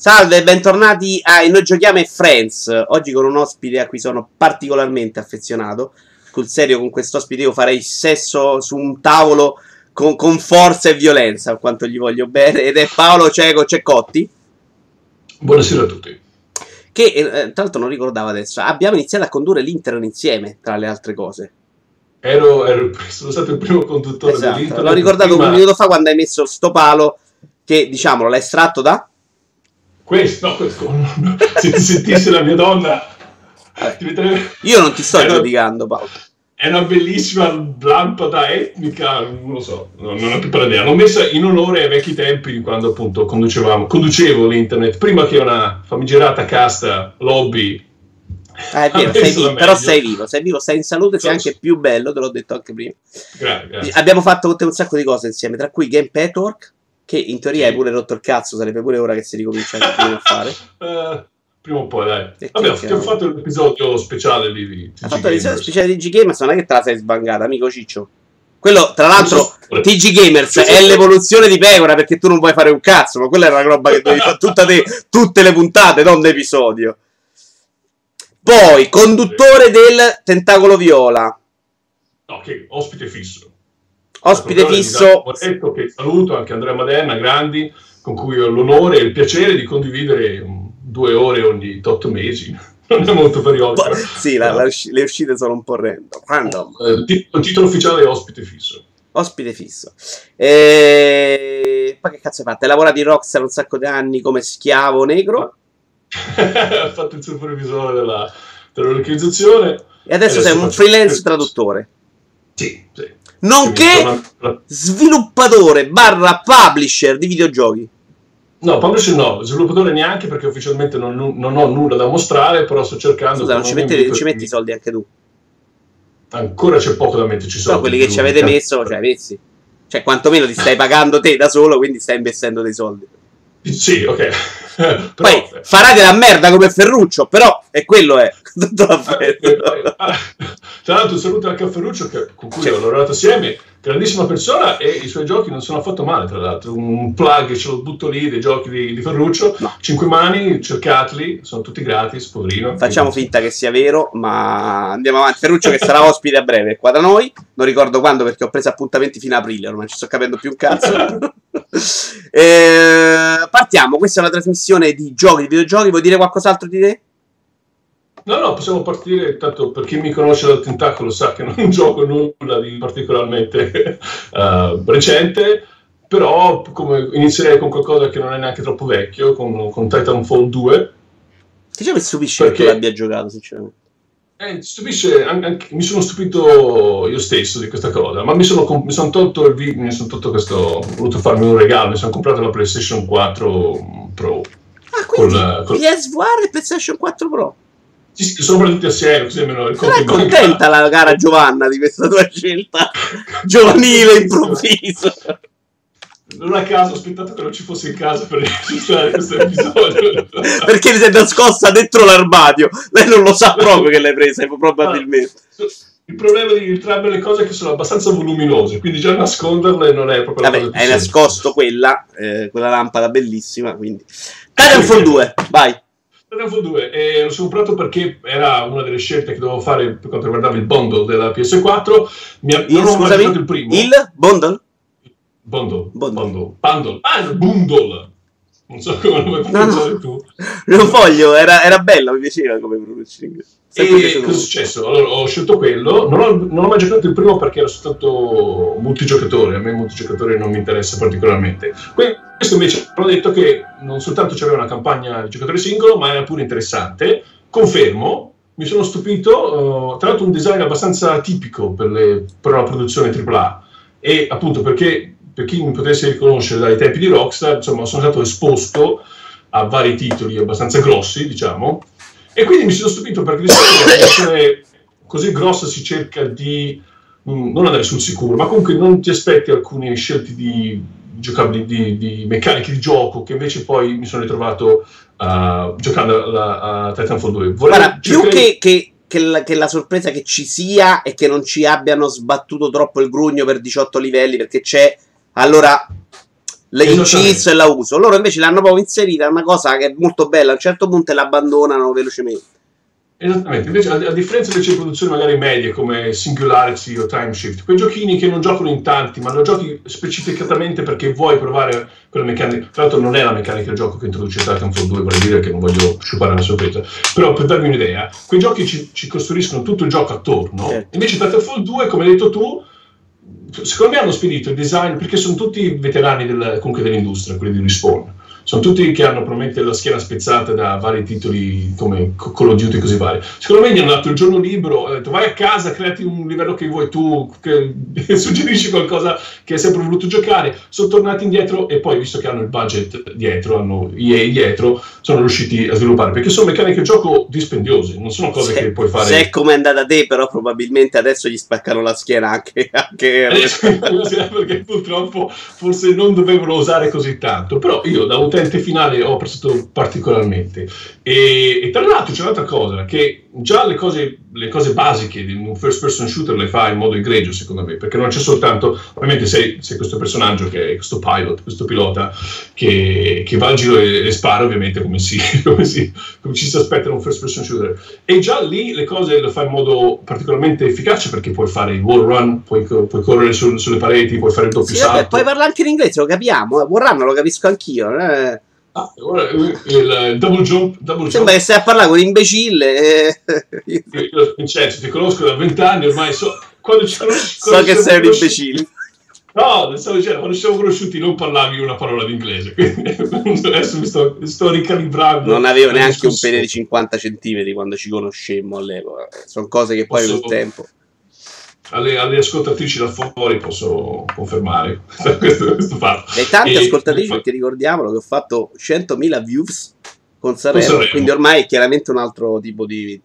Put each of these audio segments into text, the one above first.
Salve e bentornati a Noi Giochiamo e Friends. Oggi con un ospite a cui sono particolarmente affezionato. Sul serio, con questo ospite io farei sesso su un tavolo con, con forza e violenza, quanto gli voglio bene. Ed è Paolo Cieco Ceccotti. Buonasera a tutti. Che eh, tra l'altro non ricordavo adesso. Abbiamo iniziato a condurre l'Inter insieme, tra le altre cose. Ero, ero sono stato il primo conduttore esatto. dell'Inter. L'ho ricordato prima... un minuto fa quando hai messo sto palo. Che diciamolo, l'hai estratto da? Questo, no, questo, se ti sentisse la mia donna, io non ti sto giudicando, Paolo. È una bellissima lampada etnica, non lo so, non, non ho più per idea. L'ho messa in onore ai vecchi tempi quando appunto conducevamo, conducevo l'internet, prima che una famigerata casta lobby. Ah, è vero, sei vivo, però sei vivo, sei vivo, sei in salute, sei anche più bello, te l'ho detto anche prima. Grazie, grazie. Abbiamo fatto con te un sacco di cose insieme, tra cui Game Petwork, che in teoria hai pure rotto il cazzo, sarebbe pure ora che si ricomincia a fare. Uh, prima o poi, dai. Vabbè, ho fatto l'episodio speciale di, di Ha fatto l'episodio speciale di TG Gamers, non è che te la sei sbangata, amico Ciccio. Quello, tra l'altro, TG Gamers è l'evoluzione di Pecora perché tu non puoi fare un cazzo, ma quella è una roba che devi fare te, tutte le puntate, non l'episodio. Poi, conduttore del Tentacolo Viola. Ok, ospite fisso. Ospite fisso. Ho detto che saluto anche Andrea Maderna, Grandi, con cui ho l'onore e il piacere di condividere due ore ogni otto mesi. Non è molto periodico. sì, la, la, le uscite sono un po' random. random. Eh, il titolo ufficiale è ospite fisso. Ospite fisso. E... Poi che cazzo hai fatto? Hai lavorato in Rockstar un sacco di anni come schiavo negro? ha fatto il supervisore della, dell'organizzazione. E adesso, adesso sei un freelance traduttore. Sì, sì nonché sviluppatore barra publisher di videogiochi. No, publisher no, sviluppatore neanche perché ufficialmente non, non ho nulla da mostrare, però sto cercando... Scusa, non ci metti, ci metti i soldi anche tu? Ancora c'è poco da metterci soldi. No, quelli che ci avete messo, cioè, messi. Cioè, quantomeno ti stai pagando te da solo, quindi stai investendo dei soldi. Sì, ok. però, Poi farà della merda come Ferruccio, però è quello è. Ah, Tra l'altro, saluto anche a Ferruccio che, con cui ho lavorato assieme grandissima persona e i suoi giochi non sono affatto male, tra l'altro. Un plug ce lo butto lì dei giochi di, di Ferruccio. No. Cinque mani, cercateli, sono tutti gratis, poverino. Facciamo quindi. finta che sia vero, ma andiamo avanti. Ferruccio che sarà ospite a breve qua da noi. Non ricordo quando perché ho preso appuntamenti fino a aprile, ormai ci sto capendo più un cazzo. eh, partiamo, questa è una trasmissione di giochi, di videogiochi. Vuoi dire qualcos'altro di te? No, no, possiamo partire, tanto per chi mi conosce dal tentacolo sa che non gioco nulla di particolarmente uh, recente, però come inizierei con qualcosa che non è neanche troppo vecchio, con, con Titanfall 2. Che mi stupisce perché... che l'abbia giocato, sinceramente. Eh, stupisce, anche, mi sono stupito io stesso di questa cosa, ma mi sono, mi sono tolto il video, mi sono tolto questo, ho voluto farmi un regalo, mi sono comprato la PlayStation 4 Pro. Ah, quindi con, con... PSVR e PlayStation 4 Pro? Sì, sì, assieme, così almeno il Sarà contenta la cara Giovanna di questa tua scelta giovanile improvviso. Non a caso ho aspettato che non ci fosse in casa per registrare questo episodio. Perché si è nascosta dentro l'armadio. Lei non lo sa proprio che l'hai presa, probabilmente. Ah, il problema di entrambe le cose è che sono abbastanza voluminose, quindi già nasconderle non è proprio Vabbè, hai nascosto quella, eh, quella lampada bellissima, quindi... Titanfall 2, vai! Titanfall 2 e l'ho comprato perché era una delle scelte che dovevo fare per quanto riguardava il bundle della PS4. Mi ha, non scusami, il primo. Il bundle? Bundle. Bundle. Bundle. bundle. Ah, bundle. Non so come lo vuoi pronunciare no, tu. Non voglio, era, era bella, mi piaceva come pronunciare in inglese. E cosa è successo? Allora, ho scelto quello, non ho, non ho, mai giocato il primo perché era soltanto multigiocatore, a me il multigiocatore non mi interessa particolarmente. Questo invece hanno detto che non soltanto c'aveva una campagna di giocatore singolo, ma era pure interessante. Confermo, mi sono stupito, uh, tra l'altro un design abbastanza tipico per, le, per una produzione AAA e appunto perché per chi mi potesse riconoscere dai tempi di Rockstar, insomma, sono stato esposto a vari titoli abbastanza grossi, diciamo, e quindi mi sono stupito perché di solito così grossa si cerca di mh, mm, non andare sul sicuro, ma comunque non ti aspetti alcune scelte di giocabili di, di, meccaniche di gioco che invece poi mi sono ritrovato uh, giocando a, a Titanfall 2. Volevo Guarda, più che, che, che, la, che, la, sorpresa che ci sia e che non ci abbiano sbattuto troppo il grugno per 18 livelli perché c'è allora l'inciso e la uso. Loro invece l'hanno proprio inserita una cosa che è molto bella, a un certo punto la abbandonano velocemente. Esattamente, invece, a, a, differenza invece di produzioni magari medie come Singularity o Time Shift, quei giochini che non giocano in tanti, ma lo giochi specificatamente perché vuoi provare quella meccanica. Tra l'altro, non è la meccanica del gioco che introduce Titanfall 2, vorrei dire che non voglio sciupare una sorpresa. Però per darvi un'idea, quei giochi ci, ci costruiscono tutto il gioco attorno. Certo. Invece, Titanfall 2, come hai detto tu, secondo me hanno spedito il design perché sono tutti veterani del, comunque dell'industria, quelli di Respawn sono tutti che hanno probabilmente la schiena spezzata da vari titoli come Call of Duty e così vari. Secondo me gli hanno dato il giorno libero, hanno detto vai a casa, creati un livello che vuoi tu, che suggerisci qualcosa che hai sempre voluto giocare. Sono tornati indietro e poi, visto che hanno il budget dietro, hanno EA dietro, sono riusciti a sviluppare, perché sono meccaniche di gioco dispendiose, non sono cose se, che puoi fare. Se è come è andata a te, però probabilmente adesso gli spaccano la schiena anche... anche... Eh, perché purtroppo forse non dovevano usare così tanto, però io da utente utente finale ho apprezzato particolarmente. E, e tra l'altro c'è un'altra cosa, che già le cose, le cose, basiche di un first person shooter le fa in modo egregio secondo me, perché non c'è soltanto, ovviamente sei, sei questo personaggio che è questo pilot, questo pilota che, che va al giro e, e, spara ovviamente come, si, come, si, come ci si aspetta in un first person shooter. E già lì le cose le fa in modo particolarmente efficace perché puoi fare il wall run, puoi, puoi correre su, sulle pareti, puoi fare il doppio sì, salto. Vabbè, puoi parlare anche in inglese, lo capiamo, wall run lo capisco anch'io. Eh. Ah, il, il, double jump, double Sembra jump. che stai a parlare con un imbecille. Eh. Vincenzo, ti conosco da vent'anni, ormai so, quando ci conosci, so che sei un imbecille. No, stavo dicendo, quando ci siamo conosciuti non parlavi una parola d'inglese, quindi adesso mi sto, sto ricalibrando. Non avevo neanche un pene di 50 centimetri quando ci conoscemmo all'epoca. Sono cose che poi Posso... col tempo alle, alle, ascoltatrici da fuori posso confermare questo, questo fatto. E tante e, ascoltatrici, perché ricordiamolo che ho fatto 100.000 views con Sanremo, con Sanremo, quindi ormai è chiaramente un altro tipo di,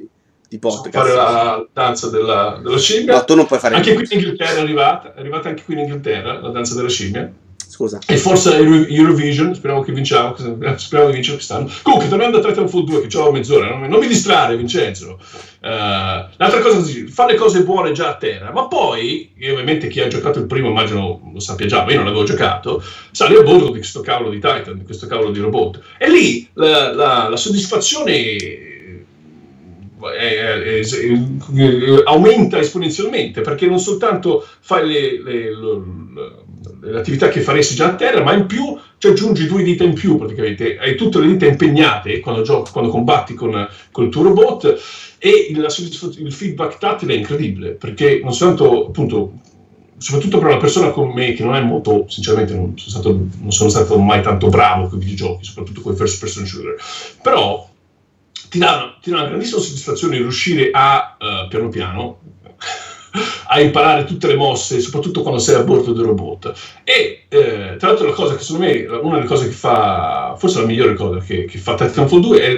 di podcast. Fare la danza della, della scimmia. No, tu non puoi fare Anche qui in Inghilterra è arrivata, è arrivata anche qui in Inghilterra la danza della scimmia. Scusa. E forse Eurovision, speriamo che vinciamo, speriamo di vincere quest'anno. Comunque, tornando a Titanfall 2, che ho mezz'ora, non, mi distrarre, Vincenzo. Uh, l'altra cosa è fare le cose buone già a terra, ma poi, ovviamente chi ha giocato il primo immagino lo sappia già, ma io non l'avevo giocato, sali a bordo di questo cavolo di Titan, di questo cavolo di robot. E lì la, la, la soddisfazione è, è, è, aumenta esponenzialmente perché non soltanto fai le, le, le, le, attività che faresti già a terra, ma in più ci aggiungi due dita in più praticamente, hai tutte le dita impegnate quando, giochi, quando combatti con, con, il tuo robot e il, il feedback tattile è incredibile perché non soltanto appunto soprattutto per una persona come me che non è molto, sinceramente non sono stato, non sono stato mai tanto bravo con i videogiochi, soprattutto con i first person shooter, però ti dà, una, ti dà una grandissima soddisfazione riuscire a, uh, piano piano, a imparare tutte le mosse, soprattutto quando sei a bordo del robot. E eh, tra l'altro la cosa che secondo me, una delle cose che fa, forse la migliore cosa che, che fa Titanfall 2 è,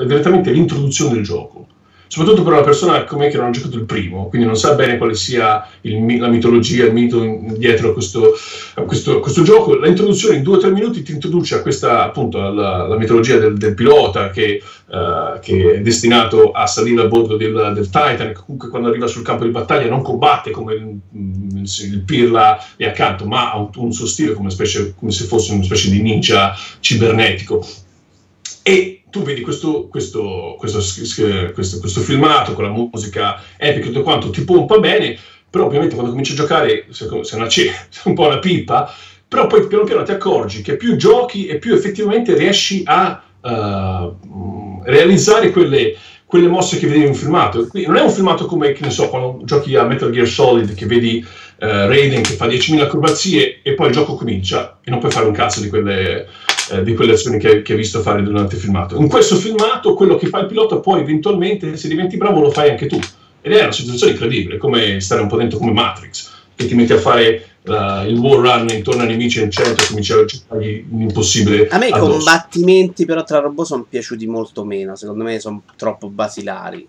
è direttamente l'introduzione del gioco soprattutto per una persona come me che non ha giocato il primo, quindi non sa bene quale sia il, la mitologia, il mito dietro a questo, a, questo, a questo, gioco. L'introduzione in due o tre minuti ti introduce a questa, appunto, alla, alla mitologia del, del pilota che, uh, che, è destinato a salire a bordo del, del Titan, che comunque quando arriva sul campo di battaglia non combatte come il, il Pirla è accanto, ma ha un, un suo stile come, specie, come se fosse una specie di ninja cibernetico. E tu vedi questo, questo, questo, questo, filmato con la musica epica e tutto quanto, ti pompa bene, però ovviamente quando cominci a giocare sei una, sei un po' una pipa, però poi piano piano ti accorgi che più giochi e più effettivamente riesci a uh, realizzare quelle, quelle mosse che vedi in un filmato. Quindi non è un filmato come, che ne so, quando giochi a Metal Gear Solid che vedi uh, Raiden che fa 10.000 acrobazie e poi il gioco comincia e non puoi fare un cazzo di quelle eh, di quelle azioni che, che hai visto fare durante il filmato. In questo filmato, quello che fa il pilota, poi eventualmente, se diventi bravo, lo fai anche tu. Ed è una situazione incredibile, come stare un po' dentro come Matrix, che ti metti a fare uh, il wall run intorno ai nemici nel centro e cominci a cercare l'impossibile. A me i combattimenti però tra robot sono piaciuti molto meno, secondo me sono troppo basilari.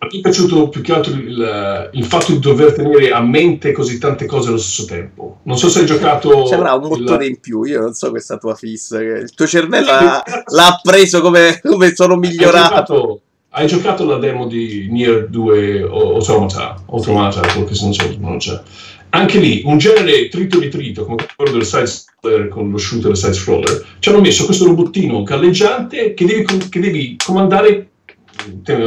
Mi è piaciuto più che altro il, il, fatto di dover tenere a mente così tante cose allo stesso tempo. Non so se hai giocato. C'era un motore il... in più, io non so questa tua fissa. Il tuo cervello ha, l'ha preso come, come sono migliorato. hai giocato la demo di Nier 2 Automata, Automata perché se non so. Anche lì, un genere trito di trito, come quello del side scroller con lo shooter side scroller, ci hanno messo questo robottino galleggiante che devi, che devi comandare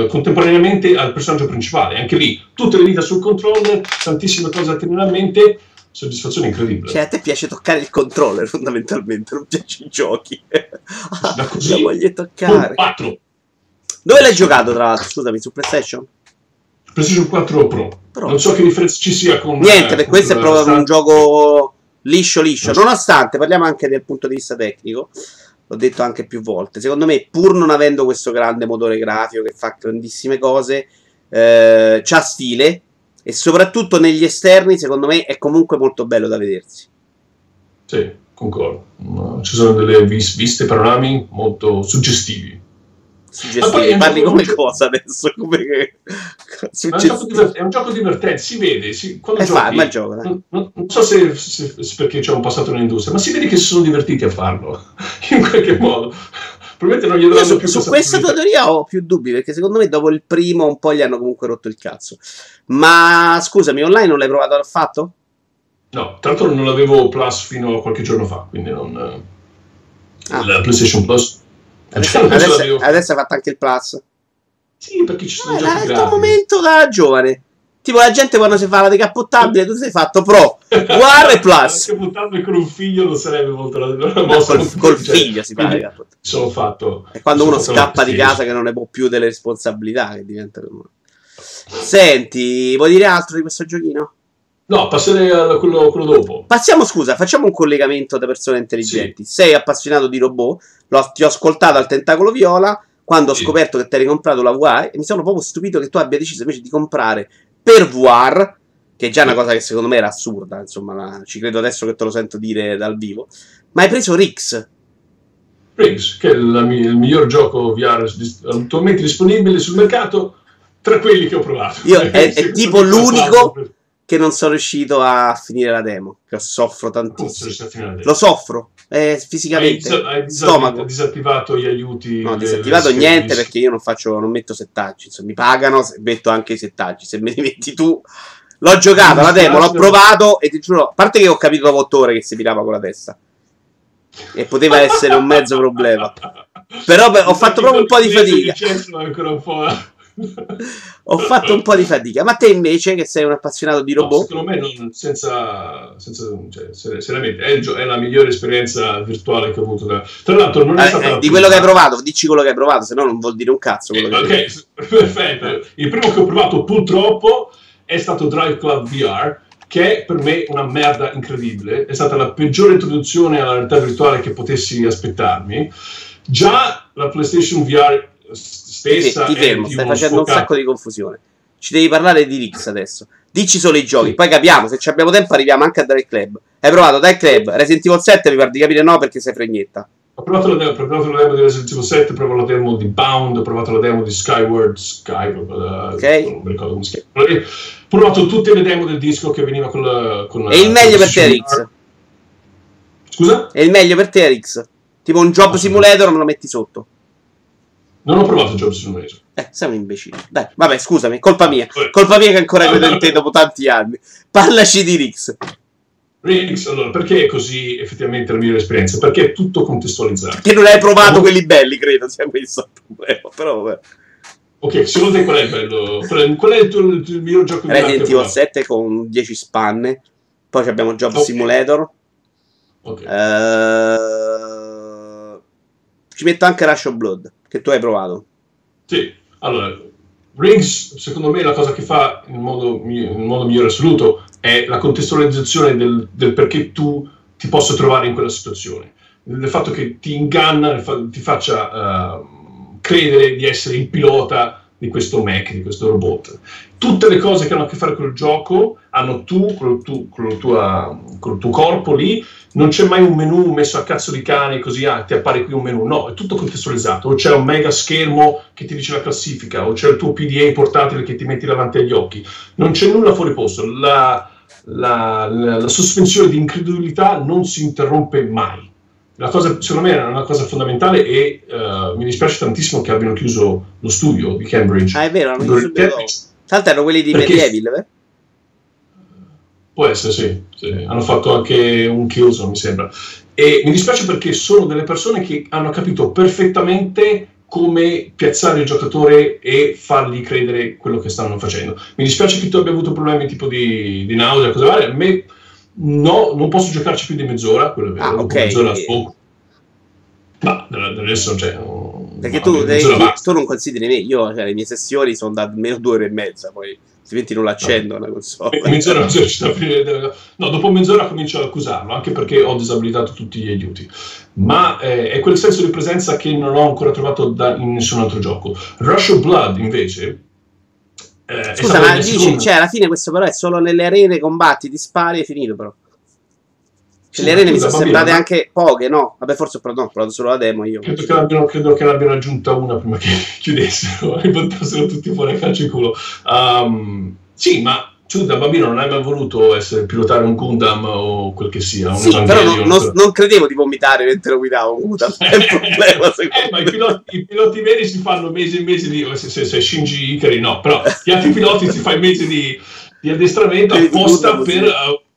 contemporaneamente al personaggio principale. Anche lì, tutte le dita sul controller, tantissime cose a tenere a mente, soddisfazione incredibile. Cioè, a te piace toccare il controller fondamentalmente, non piace i giochi. Da così, Lo voglio toccare. 4. Dove l'hai giocato, tra l'altro? Scusami, su PlayStation? PlayStation 4 Pro. Pro. Non so che differenza ci sia con... Niente, eh, per questo è proprio un gioco liscio liscio. Nonostante, parliamo anche dal punto di vista tecnico. L'ho detto anche più volte. Secondo me, pur non avendo questo grande motore grafico che fa grandissime cose, eh, c'ha stile. E soprattutto negli esterni, secondo me, è comunque molto bello da vedersi. Sì, concordo. Ci sono delle vis- viste panorami molto suggestivi. Un Parli come gioco- cosa adesso? Come È un, gioco Suggestivo. diver- è un gioco divertente, si vede. Si, quando Eh, fa, giochi, ma gioco, non, non- so se, se- se perché c'è un passato nell'industria, ma si vede che si sono divertiti a farlo in qualche modo. Probabilmente non gli Io danno più su questa teoria ho più dubbi perché secondo me dopo il primo un po' gli hanno comunque rotto il cazzo. Ma scusami, online non l'hai provato affatto? No, tra l'altro non avevo Plus fino a qualche giorno fa, quindi non... eh, Ah. La PlayStation Plus. Adesso, Cioè, adesso adesso- hai fatto anche il plus. Sì, perché ci sono Eh, giochi è il tuo momento da giovane. Tipo la gente quando si fa la decappottabile, tu sei fatto pro, War e plus. Anche buttarmi con un figlio non sarebbe molto la, la No, col, col Cioè, figlio si fa la decappottabile. Sono fatto. È quando uno la scappa di casa che non ne può più delle responsabilità che diventa. Senti, vuoi dire altro di questo giochino? No, passerei a quello, quello dopo. Passiamo, scusa, facciamo un collegamento da persone intelligenti. Sei appassionato di robot, l'ho- ti ho ascoltato al Tentacolo Viola quando ho Sì. scoperto che ti eri comprato la VR e mi sono proprio stupito che tu abbia deciso invece di comprare per VR, che è già una cosa che secondo me era assurda, insomma, la- ci credo adesso che te lo sento dire dal vivo, ma hai preso Rix. Rings, che è la il miglior gioco VR attualmente disponibile sul mercato, tra quelli che ho provato. Io- è- è Secondo tipo l'unico- per- che non sono riuscito a finire la demo, che soffro tantissimo. Lo soffro, eh, Hai, fisicamente, hai disattiv- stomaco. disattivato gli aiuti. No, le- disattivato le niente perché io non faccio, non metto settaggi. Insomma, mi pagano, se- metto anche i settaggi. Se me li metti tu, l'ho giocata la demo, l'ho provato e ti giuro, a parte che ho capito dopo otto ore che si pirava con la testa. E poteva essere un mezzo problema. Però ho fatto proprio un po' di fatica. Ancora un po'. Ho fatto un po' di fatica. Ma te invece, che sei un appassionato di No, robot, secondo me, non- senza, senza cioè, ser- seriamente, è, gio- è la migliore esperienza virtuale che ho avuto. Da... Tra l'altro, non è Eh, stata eh, di prima. quello che hai provato, dici quello che hai provato, se no non vuol dire un cazzo. Eh, ok, perfetto. Il primo che ho provato, purtroppo, è stato Drive Club VR, che è per me una merda incredibile. È stata la peggiore introduzione alla realtà virtuale che potessi aspettarmi. Già la PlayStation VR Ti, stessa ti è fermo, stai facendo un sfocato- sacco di confusione. Ci devi parlare di Rix adesso. Dici solo i giochi, Sì. poi capiamo. Se ci abbiamo tempo, arriviamo anche a Drive Club. Hai provato Drive Club, Resident Evil 7, mi pare di capire no perché sei fregnetta. Ho provato la demo, provato la demo di Resident Evil 7, ho provato la demo di Bound, ho provato la demo di Skyward Sky, eh, Ok. non mi ricordo come si chiama. Ho provato tutte le demo del disco che veniva con la... Con la E il meglio per te, Rix. Scusa? E il meglio per te, Rix. Tipo un job simulator me lo metti sotto. Non ho provato Job Simulator. Eh, sei un imbecille. Dai, vabbè, scusami, colpa mia. Colpa mia che ancora credo in te dopo tanti anni. Parlaci di Rix. Rix, allora, perché è così effettivamente la migliore esperienza? Perché è tutto contestualizzato. Che non hai provato Oh. quelli belli, credo sia questo il problema. Però vabbè. Ok, secondo te qual è il bello? Qual è, qual è il, tuo, il miglior gioco di Resident Evil provato? 7 con 10 spanne. Poi abbiamo Job Ok. Simulator. Ok. Eh, ci metto anche Rush of Blood, che tu hai provato. Sì, allora, Rings, secondo me, la cosa che fa in modo, in modo migliore assoluto è la contestualizzazione del, del perché tu ti possa trovare in quella situazione. Del fatto che ti inganna, il ti faccia eh, credere di essere il pilota di questo Mac, di questo robot. Tutte le cose che hanno a che fare col gioco hanno tu, col, tu, col, tua- col tuo corpo lì, non c'è mai un menu messo a cazzo di cane così ah, ti appare qui un menu, no, è tutto contestualizzato, o c'è un mega schermo che ti dice la classifica, o c'è il tuo PDA portatile che ti metti davanti agli occhi, non c'è nulla fuori posto, la, la- la- la sospensione di incredulità non si interrompe mai. la cosa, secondo me, è una cosa fondamentale e uh, mi dispiace tantissimo che abbiano chiuso lo studio di Cambridge. Ah, è vero, hanno chiuso Cambridge. L'altro erano quelli di Perché... Medieval, eh? Può essere, sì, sì. Hanno fatto anche un Killzone, mi sembra. E mi dispiace perché sono delle persone che hanno capito perfettamente come piazzare il giocatore e fargli credere quello che stanno facendo. Mi dispiace che tu abbia avuto problemi tipo di, di nausea, cose varie. A me no, non posso giocarci più di mezz'ora, quello è vero. Ah, okay. Mezz'ora poco. Ma adesso cioè, perché tu, devi, tu, non consideri me, io cioè, le mie sessioni sono da almeno due ore e mezza, poi altrimenti non l'accendo no. una console. Mezz'ora non sono No, dopo mezz'ora comincio ad accusarlo, anche perché ho disabilitato tutti gli aiuti. Ma eh, è quel senso di presenza che non ho ancora trovato da, in nessun altro gioco. Rush of Blood, invece... Eh, Scusa, ma dici, cioè, alla fine questo però è solo nelle arene, combatti, ti spari e finito però. Cioè, le arene mi sono sembrate ma... anche poche, no? Vabbè, forse ho provato, ho provato solo la demo io. Credo che, l'abbiano, credo che l'abbiano aggiunta una prima che chiudessero e portassero tutti fuori a calcio in culo. Um, sì, ma tu da bambino non hai mai voluto essere, pilotare un Gundam o quel che sia. Sì, però non, non, non, credevo di vomitare mentre lo guidavo un Gundam. È il problema, eh, ma i piloti, i piloti, veri si fanno mesi e mesi di. Se, se, se Shinji Ikari, no, però gli altri piloti si fanno mesi di, di addestramento apposta per. Uh,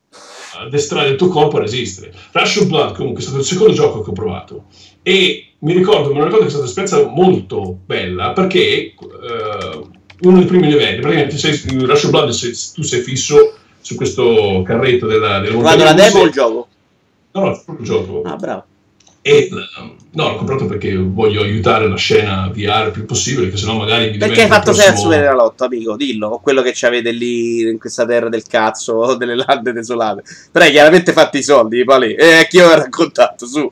addestrare il tuo corpo a resistere. Rush of Blood comunque è stato il secondo gioco che ho provato e mi ricordo, mi ricordo che è stata un'esperienza molto bella perché uh, uno dei primi livelli, praticamente sei, in Rush of Blood sei, tu sei fisso su questo carretto della, della Guarda la demo o il gioco? No, no, il gioco. Ah, bravo. E no, l'ho comprato perché voglio aiutare la scena VR il più possibile, che sennò magari mi Perché hai fatto prossimo... sei a Super Lotto, amico? Dillo, o quello che ci avete lì in questa terra del cazzo, o delle lande desolate. Però hai chiaramente fatto i soldi, Palì. E eh, chi ho raccontato, su.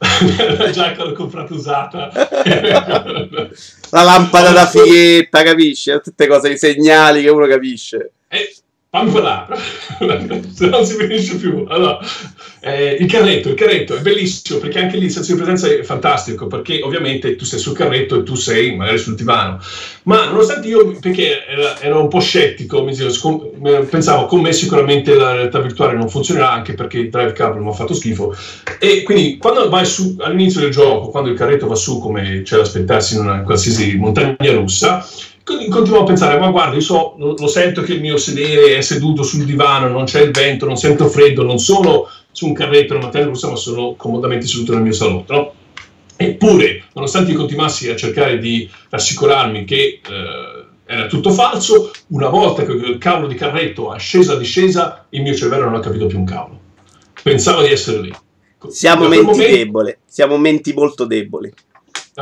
la giacca l'ho comprata usata. la lampada da fighetta, capisci? Tutte cose, i segnali che uno capisce. Eh, fammi parlare, se non si finisce più. Allora, eh, il carretto, il carretto è bellissimo perché anche lì il senso di presenza è fantastico perché ovviamente tu sei sul carretto e tu sei magari sul divano. Ma nonostante io, perché ero un po' scettico, pensavo con me sicuramente la realtà virtuale non funzionerà anche perché il drive cable mi ha fatto schifo. E quindi quando vai su all'inizio del gioco, quando il carretto va su come c'è da aspettarsi in una qualsiasi montagna russa, continuo a pensare, ma guarda, io so, lo, sento che il mio sedere è seduto sul divano, non c'è il vento, non sento freddo, non sono su un carretto una mattina russa, ma sono comodamente seduto nel mio salotto. No? Eppure, nonostante io continuassi a cercare di rassicurarmi che eh, era tutto falso, una volta che il cavolo di carretto ha sceso a discesa, il mio cervello non ha capito più un cavolo. Pensavo di essere lì. Siamo menti momento... deboli, siamo menti molto deboli.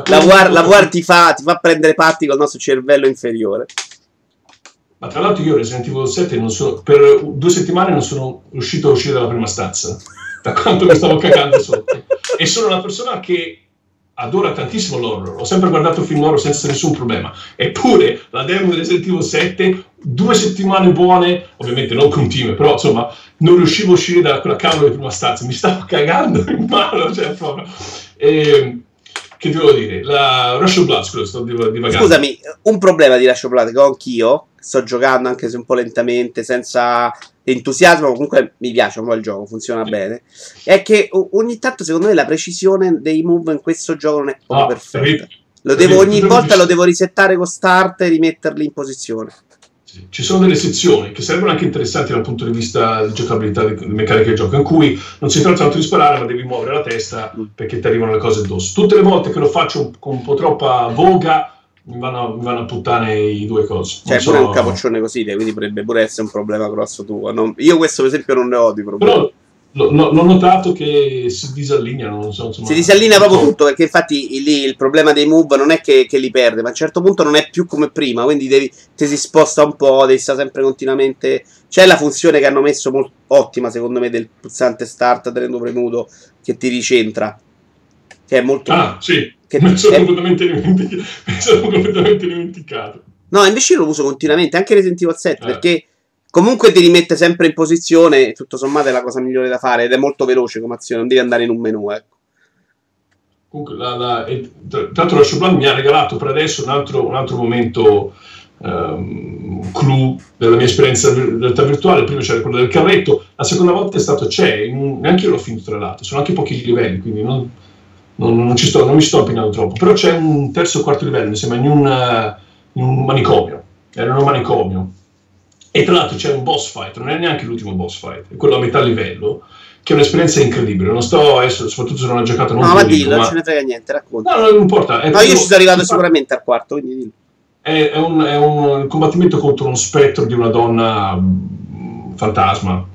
La War, la War ti, fa, ti fa prendere patti col nostro cervello inferiore. Ma tra l'altro io Resident Evil 7 sono, per due settimane non sono riuscito a uscire dalla prima stanza, da quanto mi stavo cagando sotto. E sono una persona che adora tantissimo l'horror, ho sempre guardato film horror senza nessun problema. Eppure la demo di Resident Evil 7, due settimane buone, ovviamente non continue, però insomma non riuscivo a uscire da quella cavolo di prima stanza, mi stavo cagando in mano, cioè proprio... E, che devo dire? La Rush Blood, scusa, sto divagando. Scusami, un problema di Rush Blood che ho anch'io, sto giocando anche se un po' lentamente, senza entusiasmo, comunque mi piace un po' il gioco, funziona sì. bene, è che ogni tanto secondo me la precisione dei move in questo gioco non è proprio ah, perfetta. Lo devo, ogni volta lo devo risettare con start e rimetterli in posizione. Ci sono delle sezioni che servono anche interessanti dal punto di vista di giocabilità, di meccanica del gioco, in cui non si tratta tanto di sparare, ma devi muovere la testa perché ti arrivano le cose addosso. Tutte le volte che lo faccio con un po' troppa voga, mi vanno, mi vanno a puttane i due cose. Cioè, pure so... un capoccione così, quindi potrebbe pure essere un problema grosso tuo. Non... Io questo, per esempio, non ne ho di problemi. Però L'ho, l'ho notato che si disallineano. Non so, insomma, si disallinea proprio tutto perché infatti lì il problema dei move non è che, che, li perde, ma a un certo punto non è più come prima. Quindi devi, ti si sposta un po', devi stare sempre continuamente. C'è la funzione che hanno messo molto ottima, secondo me, del pulsante start tenendo premuto che ti ricentra. Che è molto. Ah, sì. Che mi sono, è... completamente dimenticato. mi sono completamente dimenticato. No, invece io lo uso continuamente anche Resident Evil 7 eh. perché Comunque ti rimette sempre in posizione, tutto sommato è la cosa migliore da fare ed è molto veloce come azione, non devi andare in un menu, ecco. Comunque, la, la, e, tra l'altro la Showplan mi ha regalato per adesso un altro, un altro momento um, clou della mia esperienza di realtà virtuale. Prima c'era quello del carretto, la seconda volta è stato c'è, neanche io l'ho finito tra l'altro, sono anche pochi livelli, quindi non, non, non, sto, non mi sto appinando troppo. Però c'è un terzo o quarto livello, mi sembra, in un, in un manicomio. Era in un manicomio. E tra l'altro c'è un boss fight, non è neanche l'ultimo boss fight, è quello a metà livello che è un'esperienza incredibile. Non sto adesso, soprattutto se non ho giocato. Non no, ma dillo, non ce ne frega niente, racconta. No, non importa. no, io ci sono arrivato sicuramente al quarto, quindi. È, è, un, è un combattimento contro uno spettro di una donna mh, fantasma.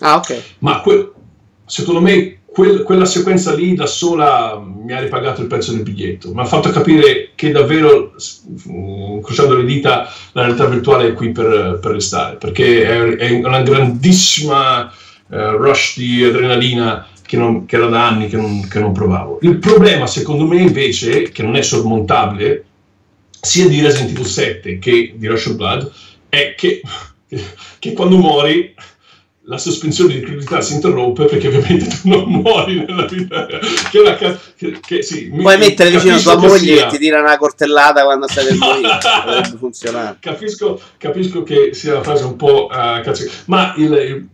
Ah, ok. Ma que- secondo me quel, quella sequenza lì da sola mi ha ripagato il prezzo del biglietto. Mi ha fatto capire che davvero, incrociando le dita, la realtà virtuale è qui per, per restare. Perché è, è una grandissima uh, rush di adrenalina che, non, che, era da anni che non, che non provavo. Il problema, secondo me, invece, che non è sormontabile, sia di Resident Evil 7 che di Rush of Blood, è che, che quando muori la sospensione di credità si interrompe perché ovviamente tu non muori nella vita. Che una ca- che, che, sì, Puoi mi, mettere vicino a tua moglie sia... e ti tira una cortellata quando stai nel morire. Funzionare. Capisco, capisco, che sia una frase un po' uh, cazzo. Ma il, il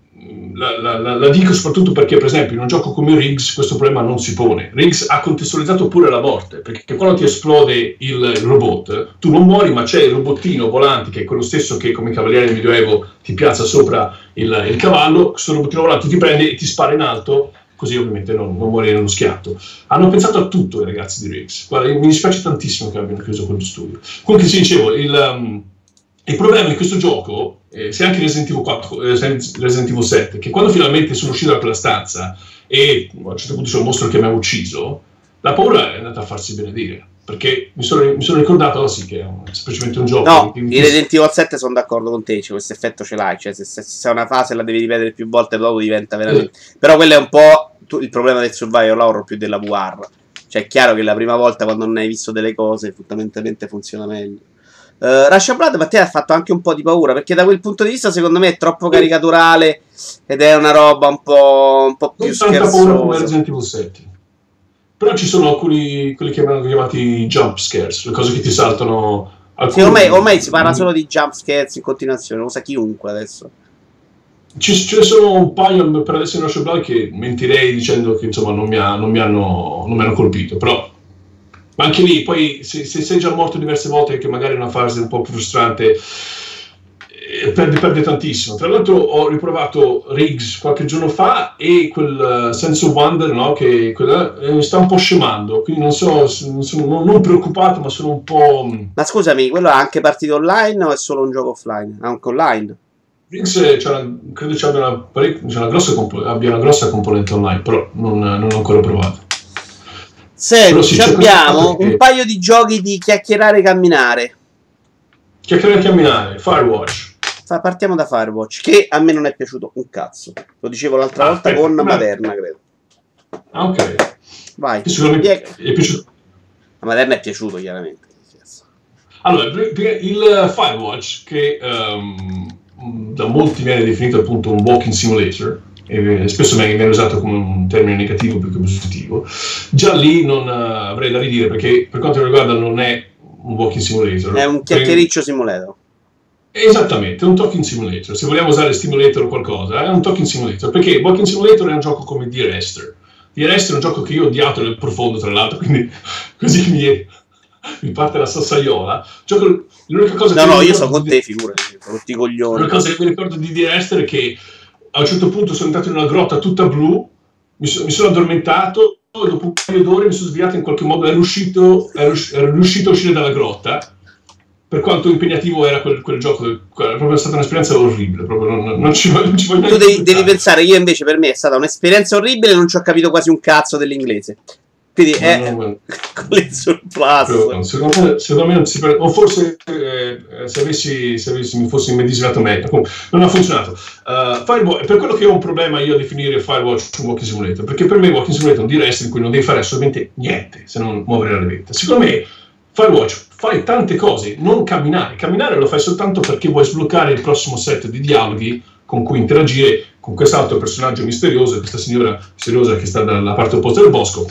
la, la, la, la, dico soprattutto perché, per esempio, in un gioco come Riggs questo problema non si pone. Riggs ha contestualizzato pure la morte, perché quando ti esplode il robot, tu non muori, ma c'è il robottino volante, che è quello stesso che come cavaliere del Medioevo ti piazza sopra il, il cavallo, questo robottino volante ti prende e ti spara in alto, così ovviamente non, non muori nello schiatto. Hanno pensato a tutto i ragazzi di Riggs. Guarda, mi dispiace tantissimo che abbiano chiuso quello studio. Comunque, sì, dicevo, il... Um, il problema di questo gioco, eh, sia anche Resident Evil, 4, eh, Resident Evil 7, che quando finalmente sono uscito da quella stanza e a un certo punto c'è un mostro che mi ha ucciso, la paura è andata a farsi benedire. Perché mi sono, mi sono ricordato, oh sì, che è un, semplicemente un gioco. No, in Resident Evil 7 sono d'accordo con te, cioè, questo effetto ce l'hai. Cioè, se, se, se una fase la devi ripetere più volte, dopo diventa veramente. Eh. Però quello è un po' il problema del survival horror più della VR. Cioè, è chiaro che la prima volta quando non hai visto delle cose, fondamentalmente funziona meglio. Uh, Rush of Blood a te ha fatto anche un po' di paura perché da quel punto di vista secondo me è troppo caricaturale ed è una roba un po', un po più scherzosa. paura come Resident Evil 7. Però ci sono alcuni quelli che vengono chiamati jump scares, le cose che ti saltano. Sì, ormai, ormai, si parla solo di jump scares in continuazione, lo sa chiunque adesso. Ci, ce ne sono un paio per adesso in Rush of Blood che mentirei dicendo che insomma non mi, ha, non mi, hanno, non mi hanno colpito, però ma anche lì, poi se, se, sei già morto diverse volte, che magari è una fase un po' più frustrante, eh, perde, perde, tantissimo. Tra l'altro ho riprovato Riggs qualche giorno fa e quel uh, Sense of Wonder, no, che quella, eh, sta un po' scemando, quindi non so, sono non preoccupato, ma sono un po'... Mm. Ma scusami, quello è anche partito online o è solo un gioco offline? Anche online? Riggs credo ci abbia una, una, grossa, abbia una grossa componente online, però non, non ho ancora provato. Senti, abbiamo un paio di giochi di chiacchierare e camminare. Chiacchierare e camminare, Firewatch. Partiamo da Firewatch, che a me non è piaciuto un cazzo. Lo dicevo l'altra ah, volta con Materna, credo. Ah, ok. Vai. Sicuramente è piaciuto. La Materna è piaciuto, chiaramente. Allora, il Firewatch, che um, da molti viene definito appunto un walking simulator, e spesso viene usato come un termine negativo più che positivo, già lì non uh, avrei da ridire perché per quanto mi riguarda non è un walking simulator. È un chiacchiericcio simulator. Esattamente, è un talking simulator. Se vogliamo usare stimulator o qualcosa, è un talking simulator. Perché walking simulator è un gioco come Dear Esther. Dear Esther è un gioco che io ho odiato nel profondo, tra l'altro, quindi così mi, mi parte la sassaiola. Gioco, l'unica cosa no, no, io sono con te, figurati, tutti i coglioni. L'unica cosa che mi ricordo di Dear Esther è che a un certo punto sono entrato in una grotta tutta blu, mi, so, mi sono addormentato dopo un paio d'ore mi sono svegliato in qualche modo, ero riuscito, ero, ero riuscito a uscire dalla grotta per quanto impegnativo era quel, quel gioco, è proprio stata un'esperienza orribile. Non, non, ci, non ci tu devi, devi, pensare, io invece per me è stata un'esperienza orribile non ci ho capito quasi un cazzo dell'inglese. Quindi è no, no. con il surplus. Secondo me, secondo me non si per... o forse eh, se, avessi, se avessi mi fossi immedesimato meglio. non ha funzionato. Uh, Firewatch, per quello che ho un problema io a definire Firewatch un walking simulator, perché per me walking simulator è un direct in cui non devi fare assolutamente niente se non muovere la levetta. Secondo me Firewatch fai tante cose, non camminare. Camminare lo fai soltanto perché vuoi sbloccare il prossimo set di dialoghi con cui interagire con quest'altro personaggio misterioso, questa signora misteriosa che sta dalla parte opposta del bosco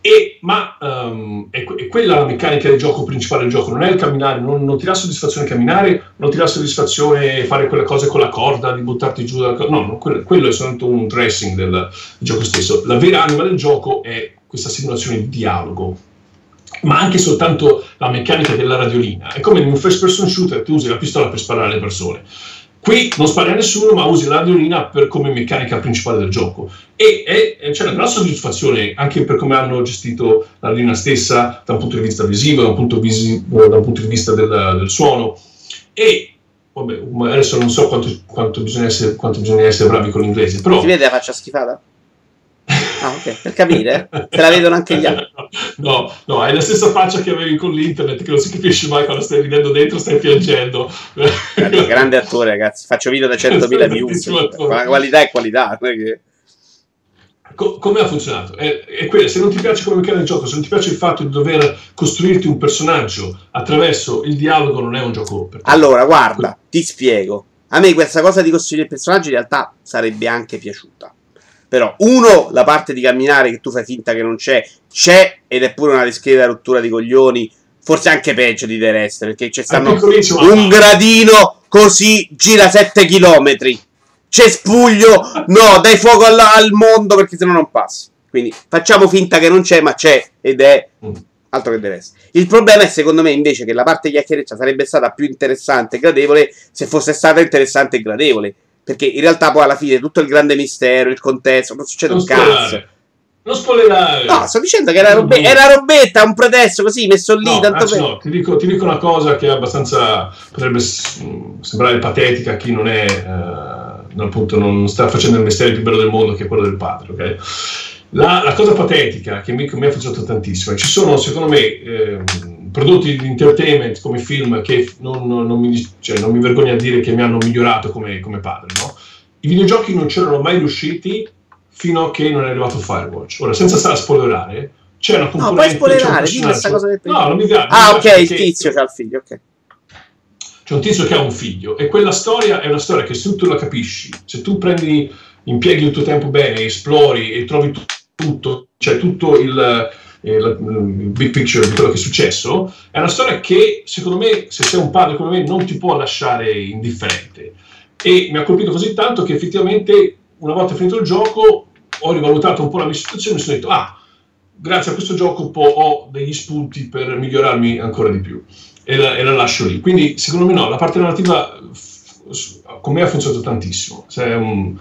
E, ma um, è, è, quella la meccanica del gioco principale del gioco, non è il camminare, non, non ti dà soddisfazione camminare, non ti dà soddisfazione fare quelle cose con la corda, di buttarti giù dalla corda, no, no quello, quello, è soltanto un dressing del, del gioco stesso. La vera anima del gioco è questa simulazione di dialogo, ma anche soltanto la meccanica della radiolina. È come in un first person shooter, tu usi la pistola per sparare alle persone Qui non spari a nessuno, ma usi la radiolina per, come meccanica principale del gioco. E, e c'è una gran soddisfazione anche per come hanno gestito la radiolina stessa da un punto di vista visivo, da un punto, visi, da un punto di vista del, del suono. E vabbè, adesso non so quanto, quanto, bisogna essere, quanto, bisogna essere, bravi con l'inglese, però... Ti vede la faccia schifata? Ah, ok, per capire, te la vedono anche gli altri. No, no, hai la stessa faccia che avevi con l'internet, che non si capisce mai quando stai ridendo dentro, stai piangendo. Grande, grande attore, ragazzi, faccio video da 100.000 views, ma qualità è qualità, che... Co- come ha funzionato? È, è quello, se non ti piace come meccanica del gioco, se non ti piace il fatto di dover costruirti un personaggio attraverso il dialogo, non è un gioco per te. Allora, guarda, ti spiego. A me questa cosa di costruire il personaggio in realtà sarebbe anche piaciuta. Però, uno, la parte di camminare che tu fai finta che non c'è, c'è ed è pure una discreta rottura di coglioni. Forse anche peggio di The Rest, perché c'è stanno un gradino così gira 7 km. C'è spuglio, no, dai fuoco al, al mondo perché sennò non passa. Quindi facciamo finta che non c'è, ma c'è ed è mm. altro che The Rest. Il problema è secondo me invece che la parte chiacchiericcia sarebbe stata più interessante e gradevole se fosse stata interessante e gradevole perché in realtà poi alla fine tutto il grande mistero, il contesto, non succede non un cazzo. Non spoilerare. No, sto dicendo che era, robe- era robetta, un pretesto così messo lì. No, tanto per... no ti, dico, ti, dico, una cosa che è abbastanza. potrebbe sembrare patetica a chi non è. Eh, appunto, non sta facendo il mestiere più bello del mondo, che è quello del padre, ok? La, la cosa patetica che mi, mi, ha funzionato tantissimo, ci sono secondo me. Eh, prodotti di entertainment come film che non, non, non, mi, cioè, non, mi, vergogno a dire che mi hanno migliorato come, come padre. No? I videogiochi non c'erano mai riusciti fino a che non è arrivato Firewatch. Ora, senza stare a spoilerare, c'è una componente... No, puoi spoilerare, dimmi questa cosa del No, non mi piace. Ah, ok, il tizio che ha il figlio, ok. C'è un tizio che ha un figlio e quella storia è una storia che se tu la capisci, se tu prendi, impieghi il tuo tempo bene, esplori e trovi tutto, cioè tutto il il big picture di quello che è successo, è una storia che secondo me, se sei un padre come me, non ti può lasciare indifferente. E mi ha colpito così tanto che effettivamente, una volta finito il gioco, ho rivalutato un po' la mia situazione e mi sono detto, ah, grazie a questo gioco ho degli spunti per migliorarmi ancora di più. E la, e la lascio lì. Quindi, secondo me no, la parte narrativa con me ha funzionato tantissimo. Un,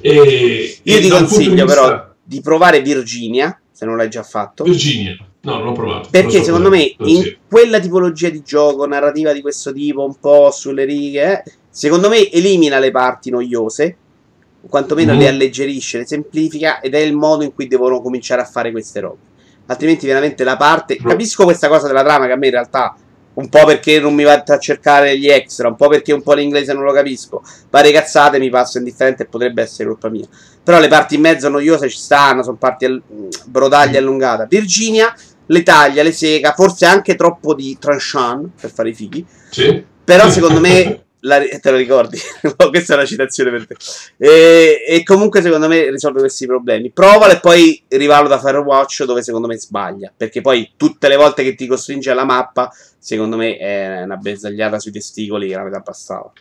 e, Io ti consiglio vista... però di provare Virginia se non l'hai già fatto. Virginia. No, non l'ho provato. Perché secondo me in quella tipologia di gioco, narrativa di questo tipo, un po' sulle righe, secondo me elimina le parti noiose, o quantomeno mm. le alleggerisce, le semplifica ed è il modo in cui devono cominciare a fare queste robe. Altrimenti veramente la parte... Capisco questa cosa della trama che a me in realtà un po' perché non mi va a cercare gli extra, un po' perché un po' l'inglese non lo capisco. Varie cazzate mi passo indifferente e potrebbe essere colpa mia. Però le parti in mezzo noiose ci stanno, sono parti all- brodaglia allungata. Virginia le taglia, le sega, forse anche troppo di tranchant per fare i fighi. Sì. Però secondo me la, te lo ricordi? Questa è una citazione per te. E, e, comunque, secondo me, risolve questi problemi. Provala e poi rivaluta Firewatch dove secondo me sbaglia. Perché poi tutte le volte che ti costringe alla mappa, secondo me è una bersagliata sui testicoli che la metà passava.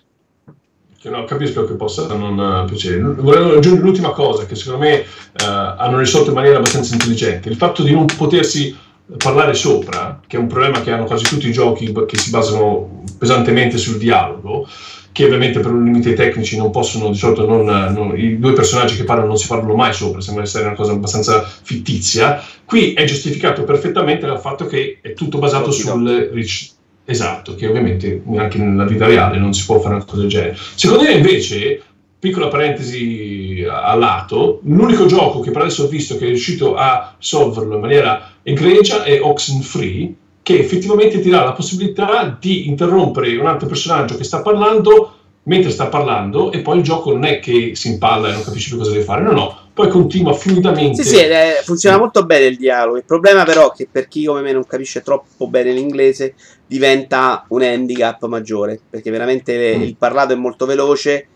No, capisco che possa non piacere. Volevo aggiungere l'ultima cosa che secondo me uh, hanno risolto in maniera abbastanza intelligente. Il fatto di non potersi parlare sopra, che è un problema che hanno quasi tutti i giochi che si basano pesantemente sul dialogo, che ovviamente per limiti tecnici non possono, di solito non, non, i due personaggi che parlano non si parlano mai sopra, sembra essere una cosa abbastanza fittizia. Qui è giustificato perfettamente dal fatto che è tutto basato sul rich. Esatto, che ovviamente anche nella vita reale non si può fare una cosa del genere. Secondo me invece piccola parentesi a lato, l'unico gioco che per adesso ho visto che è riuscito a solverlo in maniera egregia è Oxenfree, che effettivamente ti dà la possibilità di interrompere un altro personaggio che sta parlando mentre sta parlando e poi il gioco non è che si impalla e non capisci più cosa deve fare, no, no, poi continua fluidamente. Sì, sì, funziona molto bene il dialogo. Il problema però è che per chi come me non capisce troppo bene l'inglese diventa un handicap maggiore, perché veramente mm. il parlato è molto veloce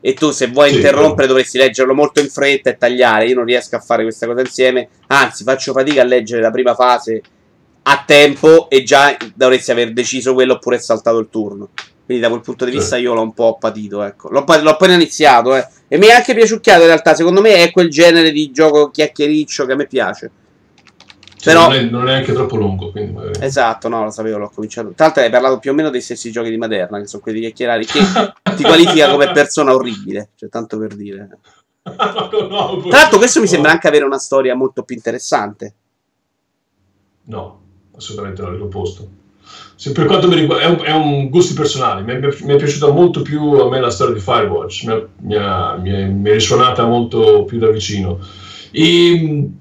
e tu se vuoi sì, interrompere dovresti leggerlo molto in fretta e tagliare. Io non riesco a fare questa cosa insieme, anzi faccio fatica a leggere la prima fase a tempo e già dovresti aver deciso quello oppure è saltato il turno. Quindi da quel punto di vista io l'ho un po' patito, ecco. L'ho, l'ho appena iniziato, eh. E mi è anche piaciucchiato in realtà, secondo me è quel genere di gioco chiacchiericcio che a me piace. Cioè, Però, non, è, non è neanche troppo lungo. Magari... Esatto, no, lo sapevo, l'ho cominciato. Tra l'altro hai parlato più o meno dei stessi giochi di Maderna, che sono quelli chiacchierari, che ti qualifica come persona orribile, cioè tanto per dire. no, Tra l'altro questo mi sembra anche avere una storia molto più interessante. No, assolutamente no, l'opposto. Se per quanto mi riguarda, è un, è un gusti personali. Mi è, mi è, piaciuta molto più a me la storia di Firewatch, mi, mi, ha, mi, è, mi è risuonata molto più da vicino. E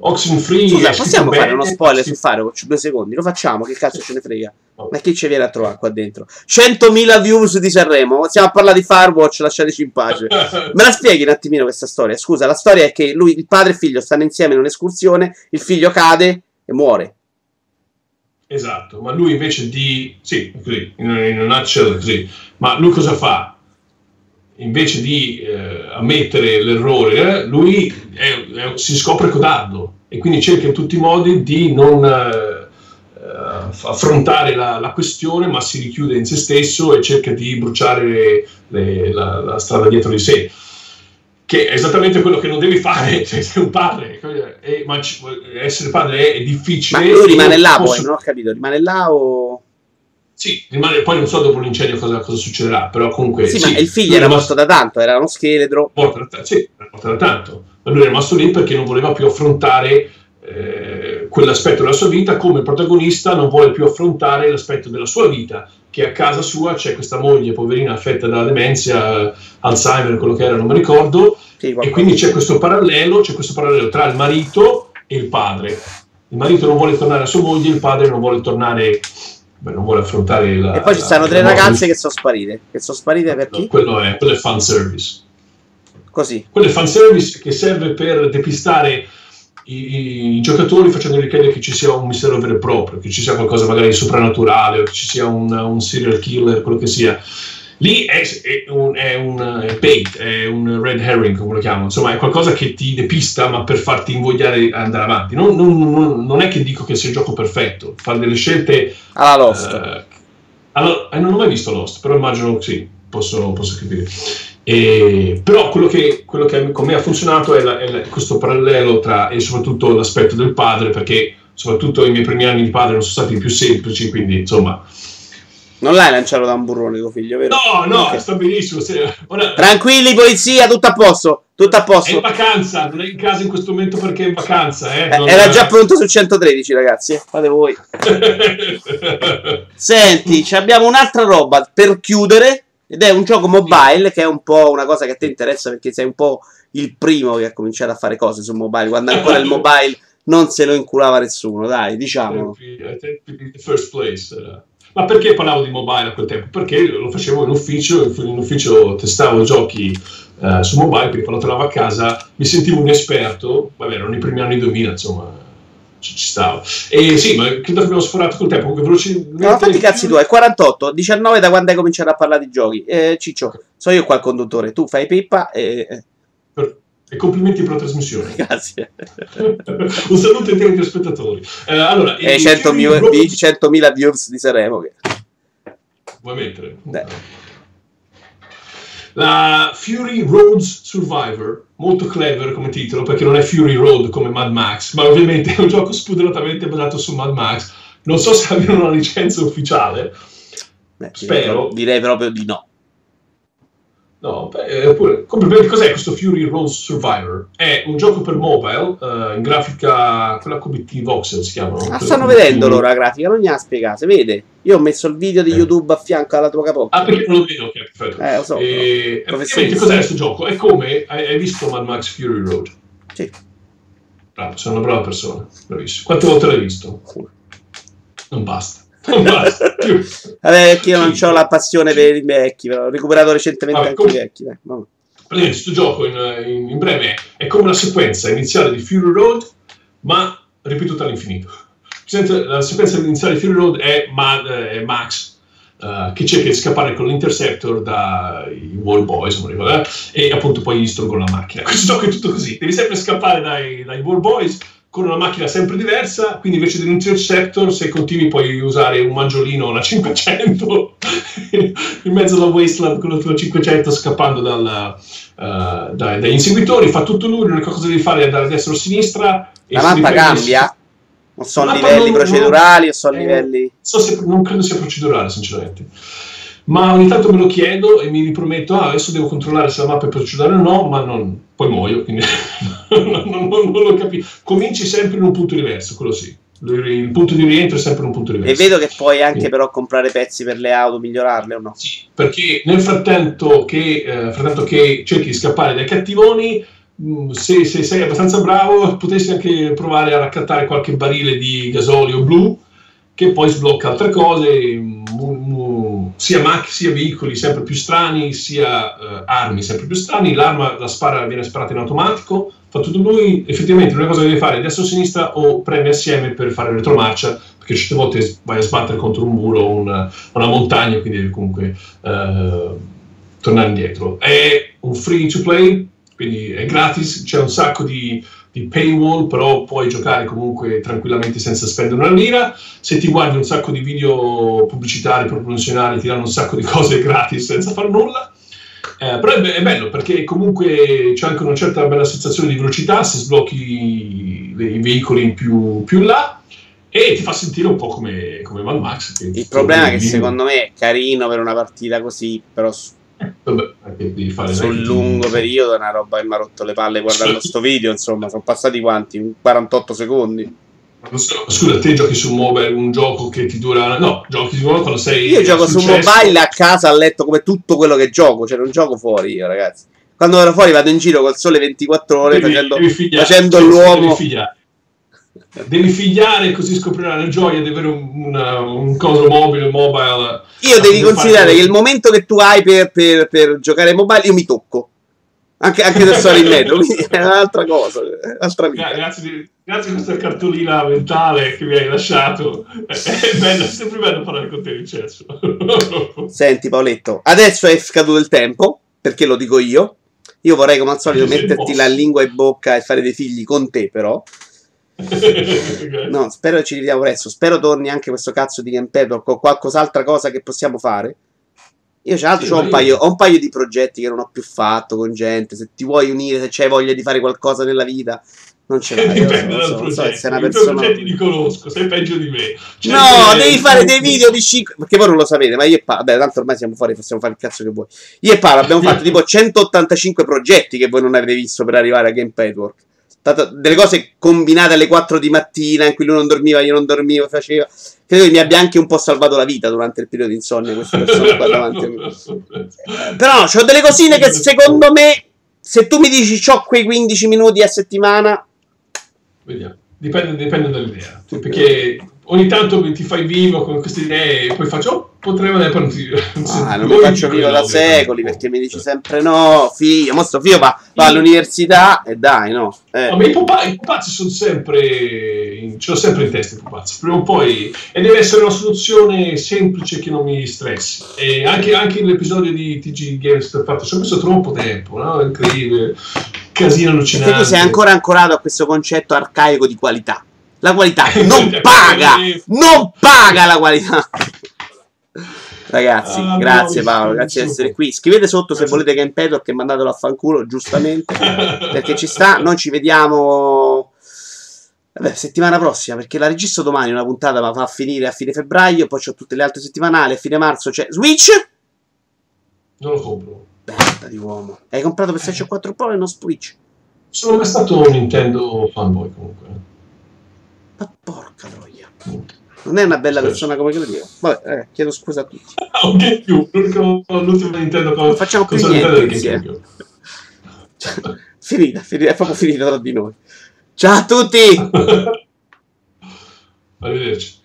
Oxenfree. Scusa, possiamo fare uno spoiler su Firewatch? Due secondi, lo facciamo, che cazzo ce ne frega? Ma chi ci viene a trovare qua dentro? 100.000 views di Sanremo. Stiamo a parlare di Firewatch, lasciateci in pace. Me la spieghi un attimino questa storia? Scusa, la storia è che lui, il padre e il figlio stanno insieme in un'escursione, il figlio cade e muore. Esatto, ma lui invece di... Sì, così, in, in un nutshell così. Ma lui cosa fa? Invece di eh, ammettere l'errore, lui è, è, si scopre codardo e quindi cerca in tutti i modi di non eh, affrontare la, la, questione, ma si richiude in se stesso e cerca di bruciare le, la, la, strada dietro di sé. Che è esattamente quello che non devi fare se sei un padre. E, ma essere padre è, è difficile. Ma lui rimane là posso... poi, non ho capito, rimane là o sì, rimane, poi non so dopo l'incendio cosa, cosa succederà, però comunque... Sì, sì ma il figlio era morto da tanto, era uno scheletro. Morto da, sì, era morto da tanto. Ma lui è rimasto lì perché non voleva più affrontare eh, quell'aspetto della sua vita, come protagonista non vuole più affrontare l'aspetto della sua vita, che a casa sua c'è questa moglie poverina affetta da demenza, Alzheimer, quello che era, non mi ricordo, sì, e quindi c'è questo parallelo, c'è questo parallelo tra il marito e il padre. Il marito non vuole tornare a sua moglie, il padre non vuole tornare Beh, non vuole affrontare la. E poi ci stanno tre ragazze che sono sparite. Che sono sparite per chi? quello, è, quello è fan service. Così. Quello è fan service che serve per depistare i, i, giocatori facendogli credere che ci sia un mistero vero e proprio, che ci sia qualcosa magari soprannaturale o che ci sia un, un serial killer, quello che sia lì è, è, un, è un è bait, è un red herring, come lo chiamano, insomma è qualcosa che ti depista ma per farti invogliare a andare avanti. Non, non, non, è che dico che sia il gioco perfetto, fare delle scelte... Alla Lost. Uh, allora, eh, non ho mai visto Lost, però immagino sì, posso, posso capire. E, però quello che, quello che con me ha funzionato è, la, è la, questo parallelo tra e soprattutto l'aspetto del padre, perché soprattutto i miei primi anni di padre non sono stati i più semplici, quindi insomma non l'hai lanciato da un burrone tuo figlio, vero? No, no, okay. sta benissimo. Ora... Tranquilli, polizia, tutto a posto. Tutto a posto. È in vacanza, non è in casa in questo momento perché è in vacanza. Eh? Non Era già pronto su 113, ragazzi. Eh. Fate voi. Senti, abbiamo un'altra roba per chiudere. Ed è un gioco mobile che è un po' una cosa che a te interessa perché sei un po' il primo che ha cominciato a fare cose su mobile. Quando ancora il mobile non se lo inculava nessuno, dai, diciamolo. First place. Uh. Ma perché parlavo di mobile a quel tempo? Perché lo facevo in ufficio, in ufficio testavo giochi uh, su mobile, quindi quando tornavo a casa mi sentivo un esperto, vabbè erano i primi anni 2000 insomma, ci, ci stava. E sì, ma credo che abbiamo sforato col tempo, comunque velocemente... No, fatti i cazzi tuoi, 48, 19 da quando hai cominciato a parlare di giochi. Eh, Ciccio, so io qua il conduttore, tu fai pippa e... E complimenti per la trasmissione. Grazie. Un saluto ai telespettatori. spettatori. Eh, allora, e 100.000 100 views di Sanremo. Che... Vuoi mettere? Beh. La Fury Roads Survivor, molto clever come titolo, perché non è Fury Road come Mad Max, ma ovviamente è un gioco spudoratamente basato su Mad Max. Non so se abbiano una licenza ufficiale. Beh, Spero. Direi proprio di no. No, oppure, complimenti, cos'è questo Fury Rose Survivor? È un gioco per mobile, uh, in grafica, quella QBT voxel si chiama. Ah, stanno vedendo loro la grafica, non gli ha spiegato, vede? Io ho messo il video di eh. YouTube a fianco alla tua capocchia. Ah, perché non lo vedo? Ok, perfetto. Eh, lo so. E, no. cos'è questo gioco? È come, hai, hai, visto Mad Max Fury Road? Sì. Bravo, sei una brava persona, bravissimo. Quante volte l'hai visto? Non basta. Vabbè, perché io non ho la passione per i vecchi, però ho recuperato recentemente Vabbè, anche i vecchi. Dai. Praticamente questo gioco in, in, in, breve è come la sequenza iniziale di Fury Road, ma ripetuta all'infinito. La sequenza iniziale di Fury Road è, Ma, è Max, uh, che cerca di scappare con l'Interceptor dai Wall Boys, ricordo, eh? e appunto poi distruggono la macchina. Questo gioco è tutto così, devi sempre scappare dai, dai Wall Boys con una macchina sempre diversa, quindi invece dell'Interceptor, se continui puoi usare un mangiolino o una 500 in mezzo alla wasteland con la tua 500 scappando dal, uh, dai, dagli inseguitori, fa tutto lui, l'unica cosa devi fare è andare a destra o a sinistra. La mappa cambia? Non so livelli non, procedurali o so eh, livelli... So se, non credo sia procedurale, sinceramente ma ogni tanto me lo chiedo e mi riprometto, ah, adesso devo controllare se la mappa è procedurale o no, ma non, poi muoio, quindi non, non, non, lo capisco. Cominci sempre in un punto diverso, quello sì. Il punto di rientro è sempre un punto diverso. E vedo che puoi anche sì. però comprare pezzi per le auto, migliorarle o no? Sì, perché nel frattempo che, eh, frattempo che cerchi di scappare dai cattivoni, mm, se, se, sei abbastanza bravo, potresti anche provare a raccattare qualche barile di gasolio blu che poi sblocca altre cose, mm, sia macchine, sia veicoli sempre più strani, sia uh, armi sempre più strani. L'arma, la spara viene sparata in automatico, fa tutto lui. Effettivamente l'unica cosa che devi fare è destra o sinistra o premi assieme per fare retromarcia, perché certe volte vai a sbattere contro un muro o una, una montagna, quindi devi comunque uh, tornare indietro. È un free to play, quindi è gratis, c'è un sacco di di paywall, però puoi giocare comunque tranquillamente senza spendere una lira. Se ti guardi un sacco di video pubblicitari, promozionali, ti danno un sacco di cose gratis senza far nulla. Eh, però è, be- è, bello perché comunque c'è anche una certa bella sensazione di velocità se sblocchi i veicoli più, più là e ti fa sentire un po' come, come Mad Max. Il problema è che secondo me è carino per una partita così, però Vabbè, sul lungo periodo è una roba che mi ha rotto le palle guardando questo video. Insomma, sono passati quanti? 48 secondi. Scusa, te giochi su mobile un gioco che ti dura. No, giochi su mobile quando sei. Io gioco su mobile a casa a letto come tutto quello che gioco, cioè non gioco fuori io, ragazzi. Quando vado fuori vado in giro col sole 24 ore devi, facendo, devi figliare, facendo l'uomo. Devi devi figliare così scoprirai la gioia di avere un, una, un coso mobile, mobile. Io devi considerare che il momento che tu hai per, per, per giocare mobile, io mi tocco. Anche, anche se sono in metro, quindi è un'altra cosa. Un'altra vita. Grazie, grazie a questa cartolina mentale che mi hai lasciato. È, bello, è sempre bello parlare con te, Vincenzo. Senti, Paoletto, adesso è scaduto il tempo, perché lo dico io. Io vorrei, come al solito, metterti la lingua in bocca e fare dei figli con te, però. no, spero che ci rivediamo presto. Spero torni anche questo cazzo di Gamepador con qualcos'altra cosa che possiamo fare. Io c'è altro, sì, ho, un paio, ho un paio di progetti che non ho più fatto con gente. Se ti vuoi unire, se c'hai voglia di fare qualcosa nella vita, non ce l'hai. Dipende dal so, progetto. So, una persona... I progetti li conosco, sei peggio di me. Cioè, no, devi fare dei video di 5. Perché voi non lo sapete, ma io e Paolo. Beh, tanto ormai siamo fuori, possiamo fare il cazzo che vuoi. Io e Paolo abbiamo fatto tipo 185 progetti che voi non avete visto per arrivare a Game Network delle cose combinate alle 4 di mattina in cui lui non dormiva, io non dormivo, faceva. Credo che mi abbia anche un po' salvato la vita durante il periodo di insonnia queste persone qua davanti a me. Però c'ho delle cosine che secondo me, se tu mi dici ho quei 15 minuti a settimana... Vediamo. Dipende, dipende dall'idea. Perché ogni tanto ti fai vivo con queste idee e poi faccio, oh, potremmo andare per un Ah, non mi faccio vivo da secoli perché mi dici sempre no, figlio, mo sto figlio va, va all'università e dai, no. Eh. no ma i, pupa- i pupazzi sono sempre, ce l'ho sempre in testa i pupazzi, prima o poi, e deve essere una soluzione semplice che non mi stressi. E anche, anche l'episodio di TG Games fatto, ci ho messo troppo tempo, no? Incredibile, casino allucinante. Perché tu sei ancora ancorato a questo concetto arcaico di qualità. La qualità non paga! Non paga la qualità! Ragazzi, ah, grazie no, Paolo, grazie di essere qui. Scrivete sotto se volete Game Pedro che mandatelo a fanculo, giustamente, perché ci sta. Noi ci vediamo Vabbè, settimana prossima, perché la registro domani una puntata, ma fa finire a fine febbraio, poi c'ho tutte le altre settimanali, a fine marzo c'è Switch. Non lo compro. Merda di uomo. Hai comprato PlayStation 4 Pro e non Switch? Sono mai stato un Nintendo fanboy comunque. Ma porca troia. Non è una bella persona come io. Vabbè, eh, chiedo scusa a tutti. un GameCube, l'ultimo Nintendo con Non facciamo più niente insieme. finita, finita, è proprio finita tra di noi. Ciao a tutti! Arrivederci.